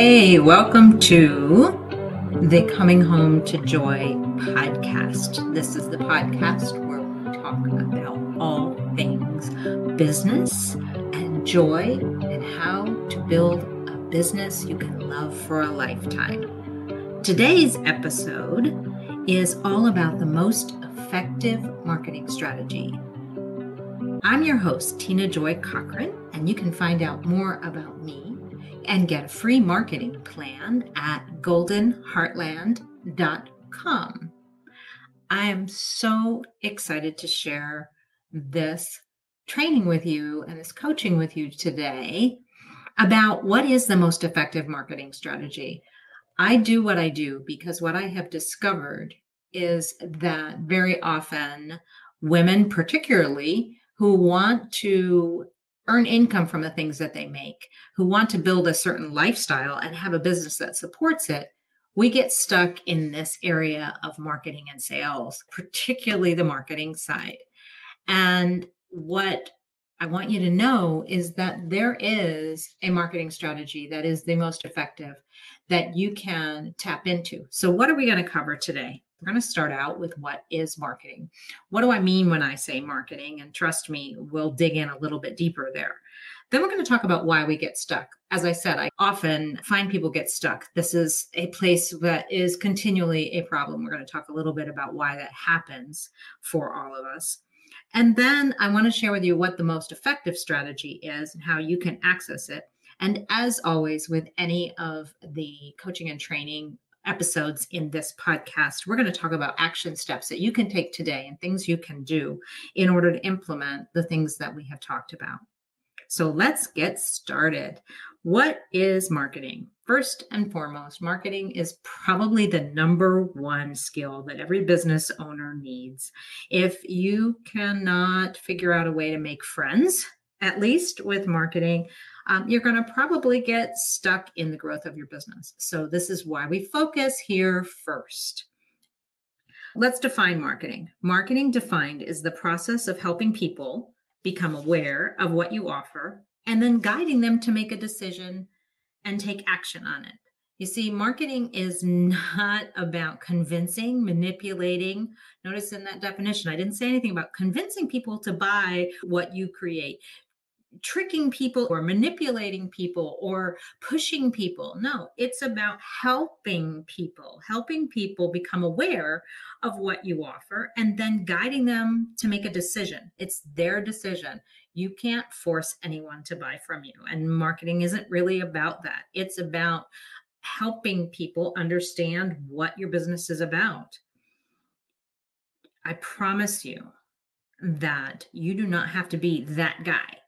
Hey, welcome to the Coming Home to Joy podcast. This is the podcast where we talk about all things business and joy and how to build a business you can love for a lifetime. Today's episode is all about the most effective marketing strategy. I'm your host, Tina Joy Cochran, and you can find out more about me and get a free marketing plan at goldenheartland.com. I am so excited to share this training with you and this coaching with you today about what is the most effective marketing strategy. I do what I do because what I have discovered is that very often women, particularly who want to earn income from the things that they make, who want to build a certain lifestyle and have a business that supports it, we get stuck in this area of marketing and sales, particularly the marketing side. And what I want you to know is that there is a marketing strategy that is the most effective that you can tap into. So, what are we going to cover today? We're going to start out with what is marketing. What do I mean when I say marketing? And trust me, we'll dig in a little bit deeper there. Then we're going to talk about why we get stuck. As I said, I often find people get stuck. This is a place that is continually a problem. We're going to talk a little bit about why that happens for all of us. And then I want to share with you what the most effective strategy is and how you can access it. And as always, with any of the coaching and training episodes in this podcast, we're going to talk about action steps that you can take today and things you can do in order to implement the things that we have talked about. So let's get started. What is marketing? First and foremost, marketing is probably the number one skill that every business owner needs. If you cannot figure out a way to make friends, at least with marketing, um, you're going to probably get stuck in the growth of your business. So, this is why we focus here first. Let's define marketing. Marketing defined is the process of helping people become aware of what you offer and then guiding them to make a decision and take action on it. You see, marketing is not about convincing, manipulating. Notice in that definition, I didn't say anything about convincing people to buy what you create tricking people or manipulating people or pushing people. No, it's about helping people, helping people become aware of what you offer and then guiding them to make a decision. It's their decision. You can't force anyone to buy from you. And marketing isn't really about that. It's about helping people understand what your business is about. I promise you that you do not have to be that guy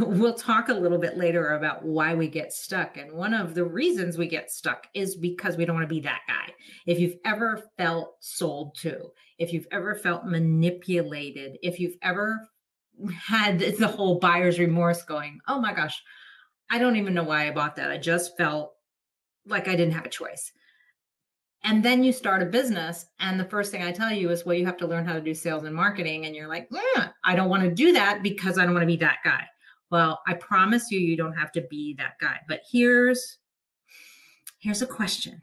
we'll talk a little bit later about why we get stuck. And one of the reasons we get stuck is because we don't want to be that guy. If you've ever felt sold to, if you've ever felt manipulated, if you've ever had the whole buyer's remorse going, oh my gosh, I don't even know why I bought that. I just felt like I didn't have a choice. And then you start a business, and the first thing I tell you is, well, you have to learn how to do sales and marketing. And you're like, yeah, I don't want to do that because I don't want to be that guy. Well, I promise you you don't have to be that guy. But here's here's a question.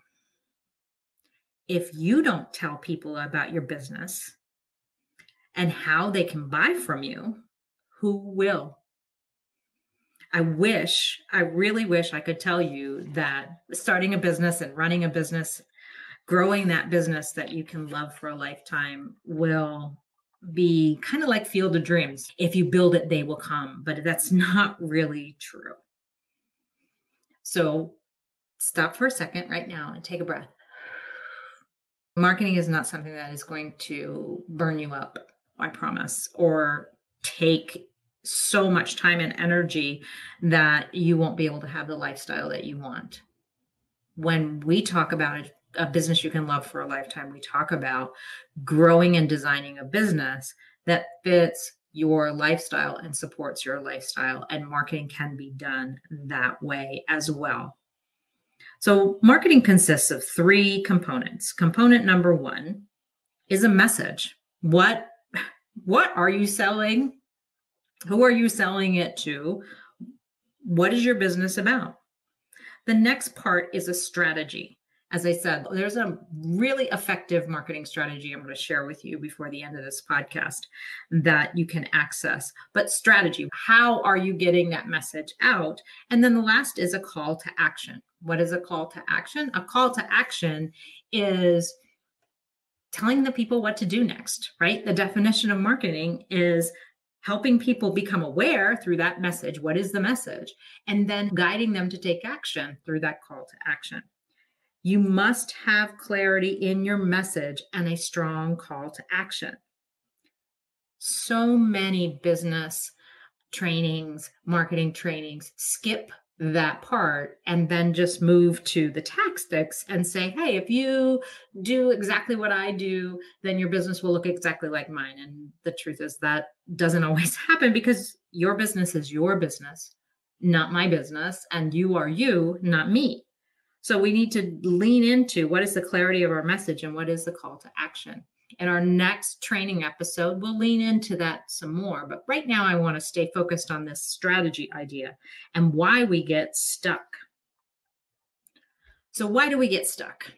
If you don't tell people about your business and how they can buy from you, who will? I wish, I really wish I could tell you that starting a business and running a business, growing that business that you can love for a lifetime will be kind of like Field of Dreams. If you build it, they will come. But that's not really true. So stop for a second right now and take a breath. Marketing is not something that is going to burn you up, I promise, or take so much time and energy that you won't be able to have the lifestyle that you want. When we talk about it, a business you can love for a lifetime. We talk about growing and designing a business that fits your lifestyle and supports your lifestyle, and marketing can be done that way as well. So, marketing consists of three components. Component number one is a message. What what are you selling? Who are you selling it to? What is your business about? The next part is a strategy. As I said, there's a really effective marketing strategy I'm going to share with you before the end of this podcast that you can access. But strategy, how are you getting that message out? And then the last is a call to action. What is a call to action? A call to action is telling the people what to do next, right? The definition of marketing is helping people become aware through that message. What is the message? And then guiding them to take action through that call to action. You must have clarity in your message and a strong call to action. So many business trainings, marketing trainings skip that part and then just move to the tactics and say, hey, if you do exactly what I do, then your business will look exactly like mine. And the truth is that doesn't always happen because your business is your business, not my business. And you are you, not me. So we need to lean into what is the clarity of our message and what is the call to action. In our next training episode, we'll lean into that some more. But right now, I want to stay focused on this strategy idea and why we get stuck. So, why do we get stuck?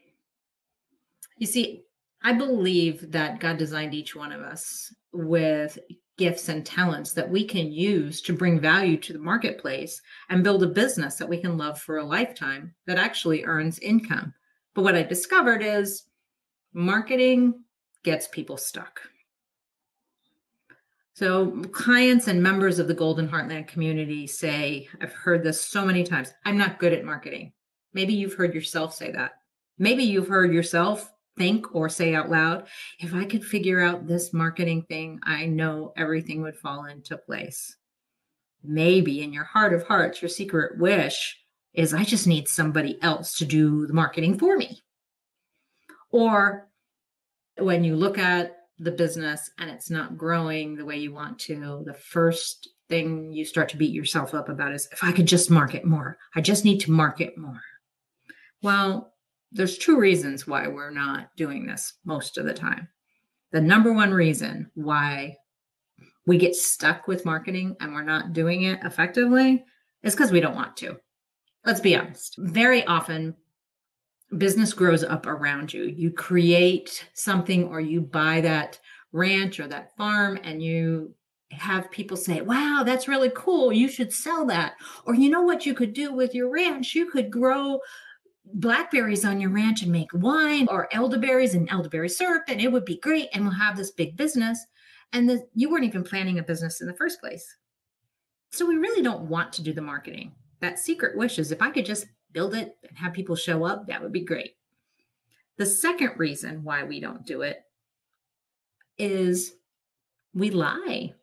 You see, I believe that God designed each one of us with gifts and talents that we can use to bring value to the marketplace and build a business that we can love for a lifetime that actually earns income. But what I discovered is marketing gets people stuck. So, clients and members of the Golden Heartland community say, I've heard this so many times I'm not good at marketing. Maybe you've heard yourself say that. Maybe you've heard yourself think or say out loud, if I could figure out this marketing thing, I know everything would fall into place. Maybe in your heart of hearts, your secret wish is I just need somebody else to do the marketing for me. Or when you look at the business and it's not growing the way you want to, the first thing you start to beat yourself up about is if I could just market more, I just need to market more. Well, there's two reasons why we're not doing this most of the time. The number one reason why we get stuck with marketing and we're not doing it effectively is because we don't want to. Let's be honest. Very often, business grows up around you. You create something or you buy that ranch or that farm and you have people say, wow, that's really cool. You should sell that. Or you know what you could do with your ranch? You could grow blackberries on your ranch and make wine or elderberries and elderberry syrup and it would be great and we'll have this big business and the, you weren't even planning a business in the first place so we really don't want to do the marketing that secret wish is if i could just build it and have people show up, that would be great. The second reason why we don't do it is we lie.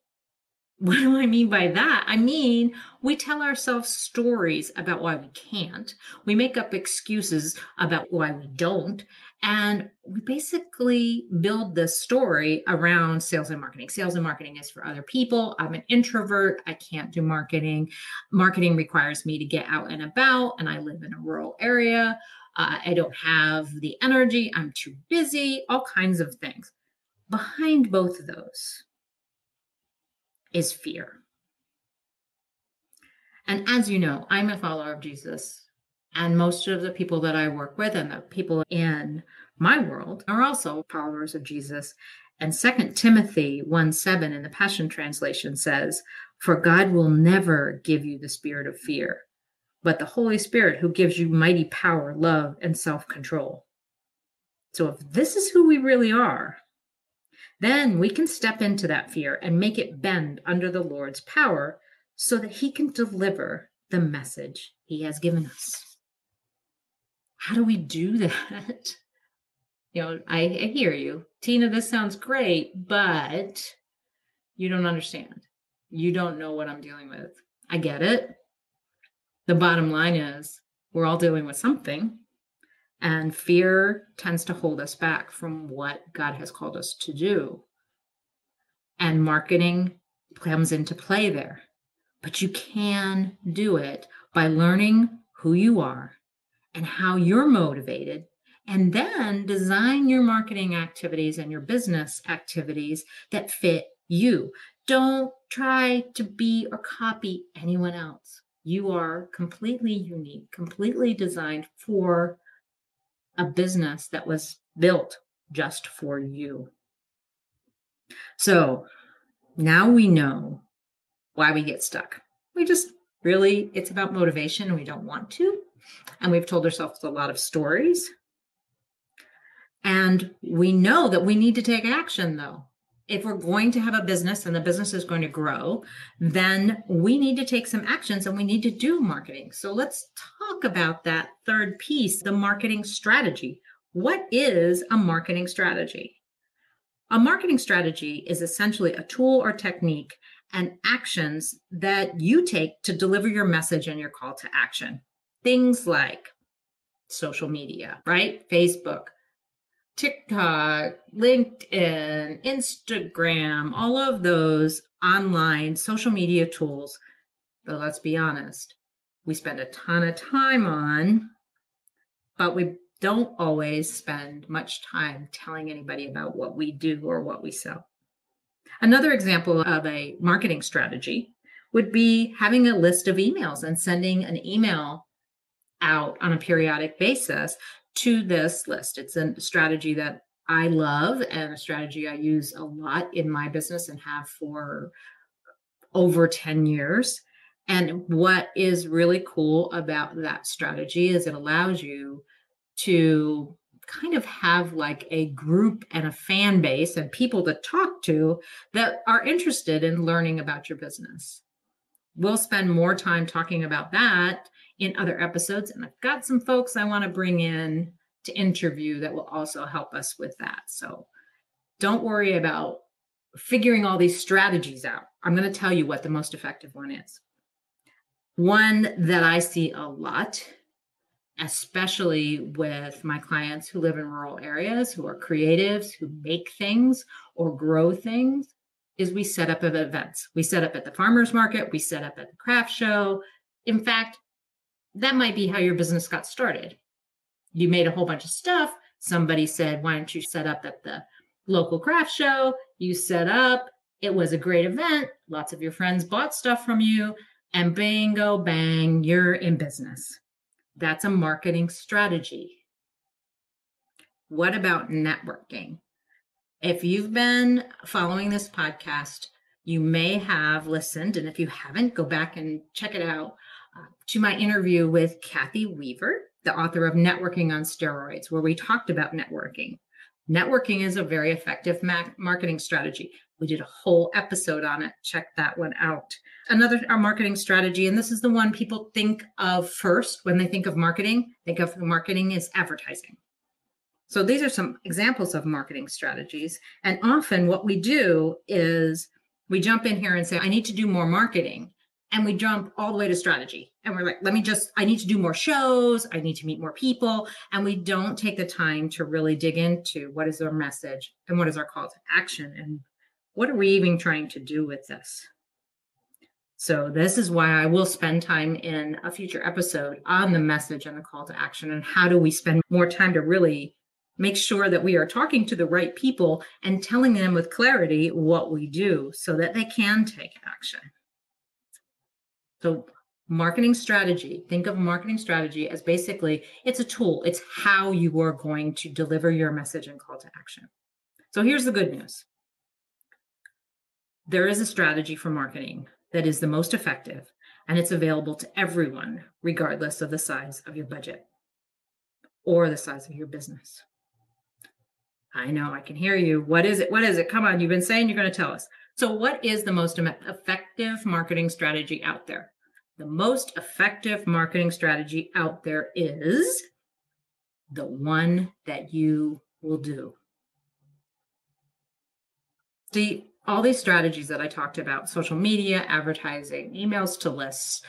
What do I mean by that? I mean, we tell ourselves stories about why we can't. We make up excuses about why we don't. And we basically build this story around sales and marketing. Sales and marketing is for other people. I'm an introvert. I can't do marketing. Marketing requires me to get out and about, and I live in a rural area. Uh, I don't have the energy. I'm too busy, all kinds of things. Behind both of those is fear. And as you know, I'm a follower of Jesus. And most of the people that I work with and the people in my world are also followers of Jesus. And Second Timothy 1 7 in the Passion Translation says, For God will never give you the spirit of fear, but the Holy Spirit who gives you mighty power, love, and self control. So if this is who we really are, then we can step into that fear and make it bend under the Lord's power so that He can deliver the message He has given us. How do we do that? You know, I, I hear you. Tina, this sounds great, but you don't understand. You don't know what I'm dealing with. I get it. The bottom line is we're all dealing with something. And fear tends to hold us back from what God has called us to do. And marketing comes into play there. But you can do it by learning who you are and how you're motivated. And then design your marketing activities and your business activities that fit you. Don't try to be or copy anyone else. You are completely unique, completely designed for a business that was built just for you. So now we know why we get stuck. We just really, it's about motivation and we don't want to. And we've told ourselves a lot of stories. And we know that we need to take action though. If we're going to have a business and the business is going to grow, then we need to take some actions and we need to do marketing. So let's talk about that third piece the marketing strategy. What is a marketing strategy? A marketing strategy is essentially a tool or technique and actions that you take to deliver your message and your call to action. Things like social media, right? Facebook, TikTok, LinkedIn, Instagram, all of those online social media tools. But let's be honest, we spend a ton of time on, but we don't always spend much time telling anybody about what we do or what we sell. Another example of a marketing strategy would be having a list of emails and sending an email out on a periodic basis to this list. It's a strategy that I love and a strategy I use a lot in my business and have for over 10 years. And what is really cool about that strategy is it allows you to kind of have like a group and a fan base and people to talk to that are interested in learning about your business. We'll spend more time talking about that in other episodes. And I've got some folks I want to bring in to interview that will also help us with that. So don't worry about figuring all these strategies out. I'm going to tell you what the most effective one is. One that I see a lot especially with my clients who live in rural areas, who are creatives, who make things or grow things, is we set up events. We set up at the farmers market, we set up at the craft show. In fact, that might be how your business got started. You made a whole bunch of stuff. Somebody said, Why don't you set up at the local craft show? You set up. It was a great event. Lots of your friends bought stuff from you, and bingo, bang, you're in business. That's a marketing strategy. What about networking? If you've been following this podcast, you may have listened, and if you haven't, go back and check it out to my interview with Kathy Weaver, the author of Networking on Steroids, where we talked about networking. Networking is a very effective ma- marketing strategy. We did a whole episode on it. Check that one out. Another our marketing strategy, and this is the one people think of first when they think of marketing. They think of marketing as advertising. So these are some examples of marketing strategies. And often what we do is we jump in here and say, I need to do more marketing. And we jump all the way to strategy. And we're like, let me just, I need to do more shows. I need to meet more people. And we don't take the time to really dig into what is our message and what is our call to action and what are we even trying to do with this? So, this is why I will spend time in a future episode on the message and the call to action and how do we spend more time to really make sure that we are talking to the right people and telling them with clarity what we do so that they can take action. So, marketing strategy think of marketing strategy as basically it's a tool it's how you are going to deliver your message and call to action so here's the good news there is a strategy for marketing that is the most effective, and it's available to everyone, regardless of the size of your budget or the size of your business. I know, I can hear you. What is it? What is it? Come on, you've been saying you're going to tell us. So, what is the most effective marketing strategy out there? The most effective marketing strategy out there is the one that you will do. See, all these strategies that I talked about social media, advertising, emails to lists,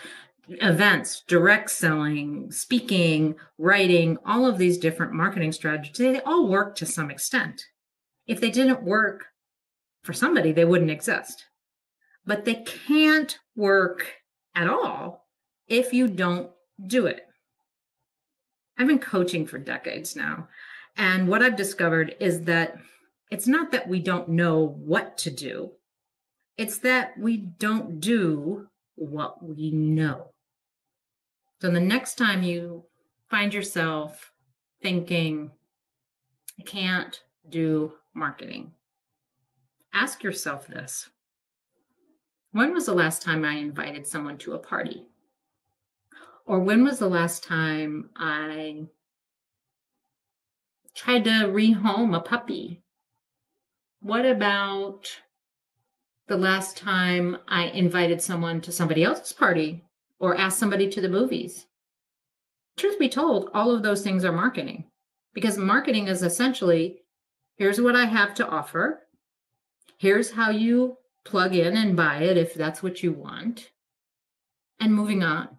events, direct selling, speaking, writing, all of these different marketing strategies, they all work to some extent. If they didn't work for somebody, they wouldn't exist. But they can't work at all if you don't do it. I've been coaching for decades now. And what I've discovered is that it's not that we don't know what to do, it's that we don't do what we know. So the next time you find yourself thinking, I can't do marketing, ask yourself this When was the last time I invited someone to a party? Or when was the last time I tried to rehome a puppy? What about the last time I invited someone to somebody else's party or asked somebody to the movies? Truth be told, all of those things are marketing because marketing is essentially here's what I have to offer, here's how you plug in and buy it if that's what you want, and moving on.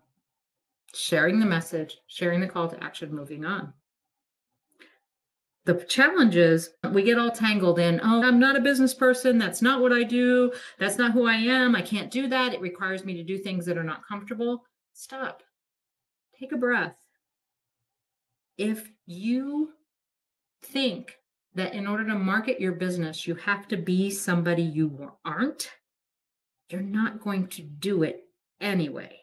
Sharing the message, sharing the call to action, moving on. The challenge is we get all tangled in, oh, I'm not a business person. That's not what I do. That's not who I am. I can't do that. It requires me to do things that are not comfortable. Stop. Take a breath. If you think that in order to market your business, you have to be somebody you aren't, you're not going to do it anyway.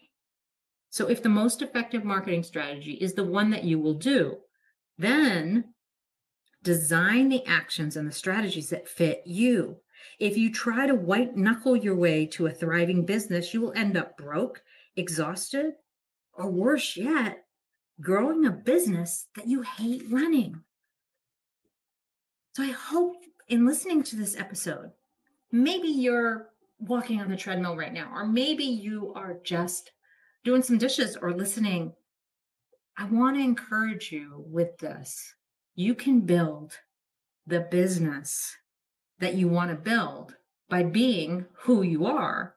So, if the most effective marketing strategy is the one that you will do, then Design the actions and the strategies that fit you. If you try to white knuckle your way to a thriving business, you will end up broke, exhausted, or worse yet, growing a business that you hate running. So I hope in listening to this episode, maybe you're walking on the treadmill right now, or maybe you are just doing some dishes or listening. I want to encourage you with this you can build the business that you want to build by being who you are.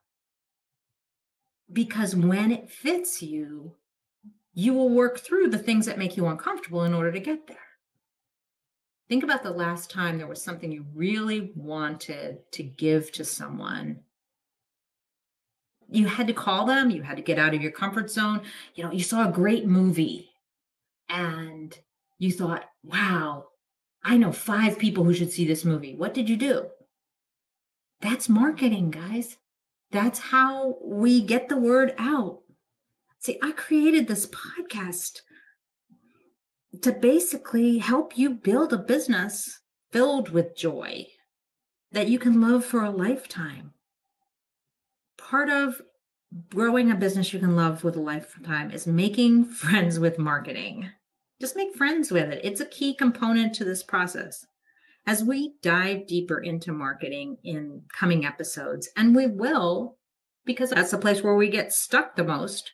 Because when it fits you, you will work through the things that make you uncomfortable in order to get there. Think about the last time there was something you really wanted to give to someone. You had to call them, you had to get out of your comfort zone. You know, you saw a great movie and you thought, wow, I know five people who should see this movie. What did you do? That's marketing, guys. That's how we get the word out. See, I created this podcast to basically help you build a business filled with joy that you can love for a lifetime. Part of growing a business you can love with a lifetime is making friends with marketing. Just make friends with it. It's a key component to this process. As we dive deeper into marketing in coming episodes, and we will, because that's the place where we get stuck the most.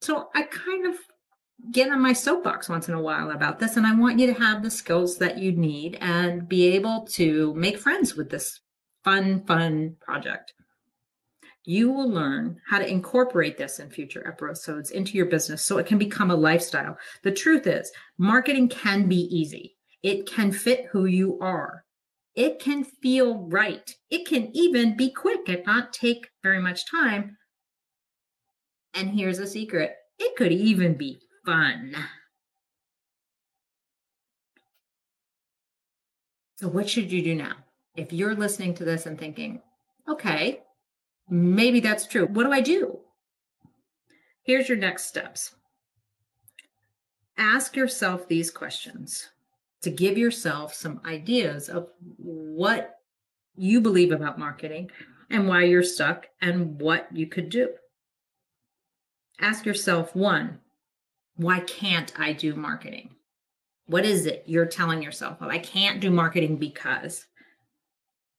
So I kind of get on my soapbox once in a while about this, and I want you to have the skills that you need and be able to make friends with this fun, fun project you will learn how to incorporate this in future episodes into your business so it can become a lifestyle. The truth is, marketing can be easy, it can fit who you are. It can feel right. It can even be quick and not take very much time. And here's a secret it could even be fun. So, what should you do now? If you're listening to this and thinking, okay, maybe that's true. What do I do? Here's your next steps. Ask yourself these questions to give yourself some ideas of what you believe about marketing and why you're stuck and what you could do. Ask yourself one, why can't I do marketing? What is it you're telling yourself? Well, I can't do marketing because.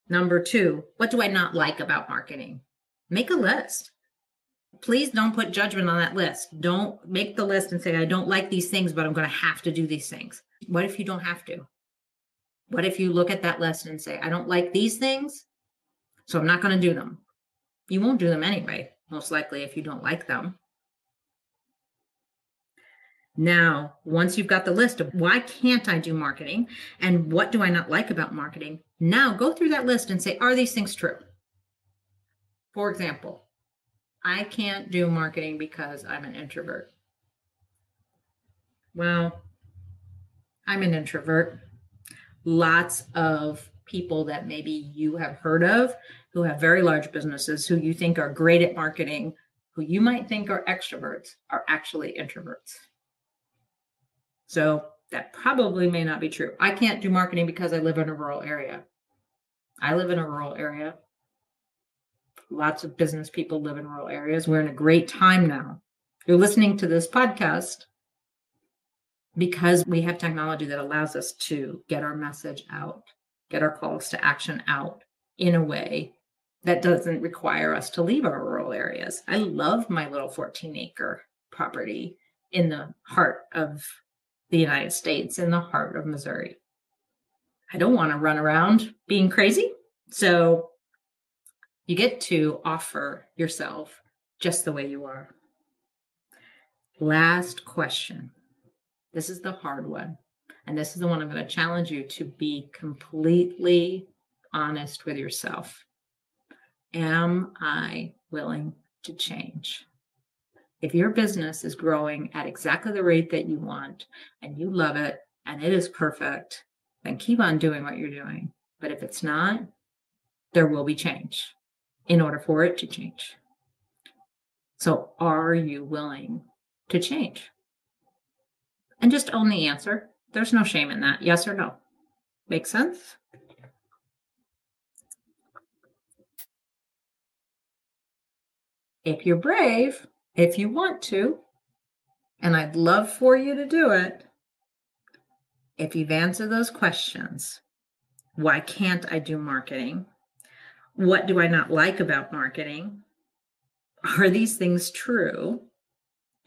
Number two, what do I not like about marketing? make a list. Please don't put judgment on that list. Don't make the list and say, I don't like these things, but I'm going to have to do these things. What if you don't have to? What if you look at that list and say, I don't like these things, so I'm not going to do them? You won't do them anyway, most likely, if you don't like them. Now, once you've got the list of why can't I do marketing and what do I not like about marketing, now go through that list and say, are these things true? For example, I can't do marketing because I'm an introvert. Well, I'm an introvert. Lots of people that maybe you have heard of who have very large businesses who you think are great at marketing who you might think are extroverts are actually introverts. So that probably may not be true. I can't do marketing because I live in a rural area. I live in a rural area. Lots of business people live in rural areas. We're in a great time now. You're listening to this podcast because we have technology that allows us to get our message out, get our calls to action out in a way that doesn't require us to leave our rural areas. I love my little 14 acre property in the heart of the United States, in the heart of Missouri. I don't want to run around being crazy. So you get to offer yourself just the way you are. Last question. This is the hard one. And this is the one I'm going to challenge you to be completely honest with yourself. Am I willing to change? If your business is growing at exactly the rate that you want and you love it and it is perfect, then keep on doing what you're doing. But if it's not, there will be change in order for it to change. So, are you willing to change? And just own the answer. There's no shame in that. Yes or no. Make sense? if you're brave, if you want to, and I'd love for you to do it, if you've answered those questions, why can't I do marketing? What do I not like about marketing? Are these things true?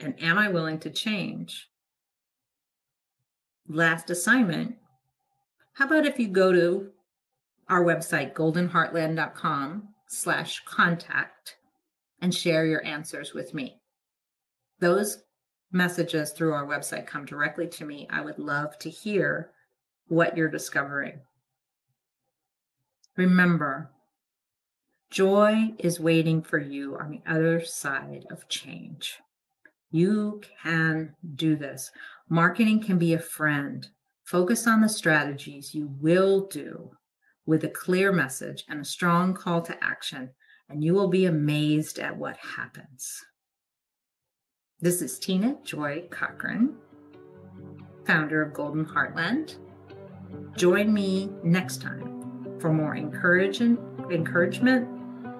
And am I willing to change? Last assignment. How about if you go to our website, goldenheartland.com slash contact and share your answers with me. Those messages through our website come directly to me. I would love to hear what you're discovering. Remember, joy is waiting for you on the other side of change. You can do this. Marketing can be a friend. Focus on the strategies you will do with a clear message and a strong call to action and you will be amazed at what happens. This is Tina Joy Cochran, founder of Golden Heartland. Join me next time for more encouragement,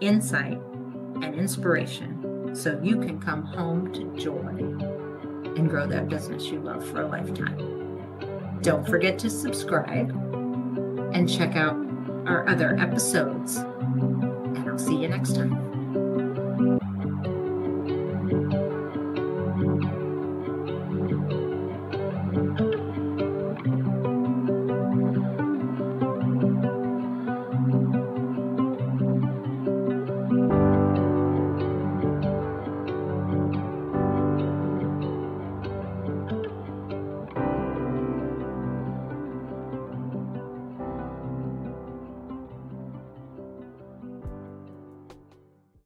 insight, and inspiration so you can come home to joy and grow that business you love for a lifetime. Don't forget to subscribe and check out our other episodes. See you next time.